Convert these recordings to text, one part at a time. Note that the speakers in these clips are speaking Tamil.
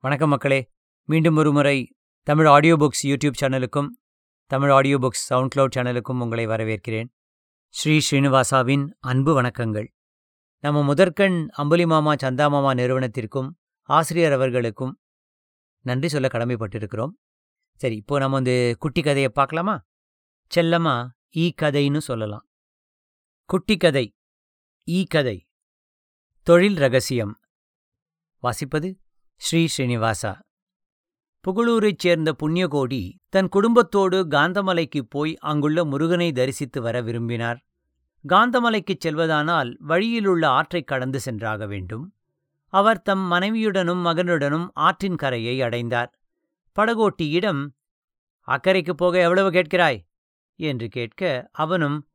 வணக்கம் மக்களே. மீண்டும் ஒரு முறை தமிழ் ஆடியோ புக்ஸ் யூடியூப் சேனலுக்கும் Tamil audio books SoundCloud சேனலுக்கும் உங்களை வரவேற்கிறேன். ஸ்ரீ ஸ்ரீனிவாசாவின் அன்பு வணக்கங்கள். நம்ம முதற்கண் அம்புலி மாமா சந்தா மாமா நிறுவனத்திற்கும் ஆசிரியர் அவர்களுக்கும் நன்றி சொல்ல கடமைப்பட்டிருக்கிறோம். சரி இப்போ நம்ம வந்து குட்டி கதையை பார்க்கலாமா? செல்லமா ஈ கதைன்னு சொல்லலாம். குட்டி கதை ஈ கதை. தொழில் ரகசியம். வாசிப்பது ஸ்ரீ ஸ்ரீனிவாசா. புகழூரைச் சேர்ந்த புண்ணியகோடி தன் குடும்பத்தோடு காந்தமலைக்குப் போய் அங்குள்ள முருகனை தரிசித்து வர விரும்பினார். காந்தமலைக்குச் செல்வதானால் வழியிலுள்ள ஆற்றைக் கடந்து சென்றாக வேண்டும். அவர் தம் மனைவியுடனும் மகனுடனும் ஆற்றின் கரையை அடைந்தார். படகோட்டியிடம் அக்கறைக்குப் போக எவ்வளவு கேட்கிறாய்? என்று கேட்க அவனும்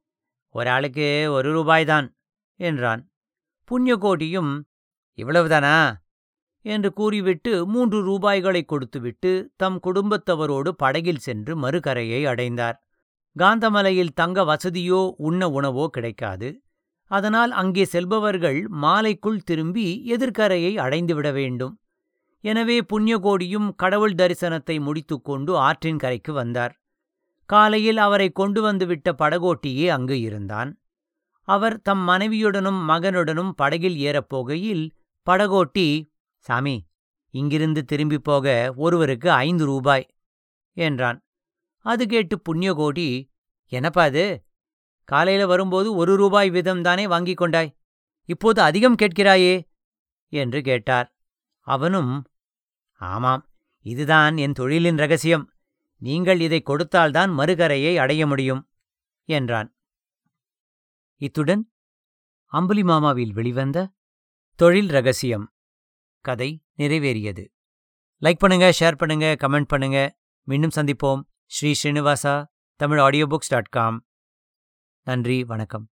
ஒரு ஆளுக்கு ஒரு ரூபாய்தான் என்றான். புண்ணியகோடியும் இவ்வளவுதானா? என்று கூறிவிட்டு மூன்று ரூபாய்களை கொடுத்துவிட்டு தம் குடும்பத்தவரோடு படகில் சென்று மறுகரையை அடைந்தார். காந்தமலையில் தங்க வசதியோ உண்ண உணவோ கிடைக்காது. அதனால் அங்கே செல்பவர்கள் மாலைக்குள் திரும்பி எதிர்க்கரையை அடைந்துவிட வேண்டும். எனவே புண்ணியகோடியும் கடவுள் தரிசனத்தை முடித்துக்கொண்டு ஆற்றின் கரைக்கு வந்தார். காலையில் அவரை கொண்டு வந்துவிட்ட படகோட்டியே அங்கு இருந்தான். அவர் தம் மனைவியுடனும் மகனுடனும் படகில் ஏறப்போகையில் படகோட்டி சாமி இங்கிருந்து திரும்பிப் போக ஒருவருக்கு ஐந்து ரூபாய் என்றான். அது கேட்டு புண்ணியகோடி என்னப்பா அது? காலையில வரும்போது ஒரு ரூபாய் விதம்தானே வாங்கிக் கொண்டாய்? இப்போது அதிகம் கேட்கிறாயே? என்று கேட்டார். அவனும் ஆமாம் இதுதான் என் தொழிலின் ரகசியம். நீங்கள் இதை கொடுத்தால்தான் மறுகரையை அடைய முடியும் என்றான். இத்துடன் அம்புலி மாமாவில் வெளிவந்த தொழில் ரகசியம். கதை நிறைவேறியது. லைக் பண்ணுங்க ஷேர் பண்ணுங்க கமெண்ட் பண்ணுங்க. மீண்டும் சந்திப்போம். Sri Srinivasa Tamil audio books dot com நன்றி வணக்கம்.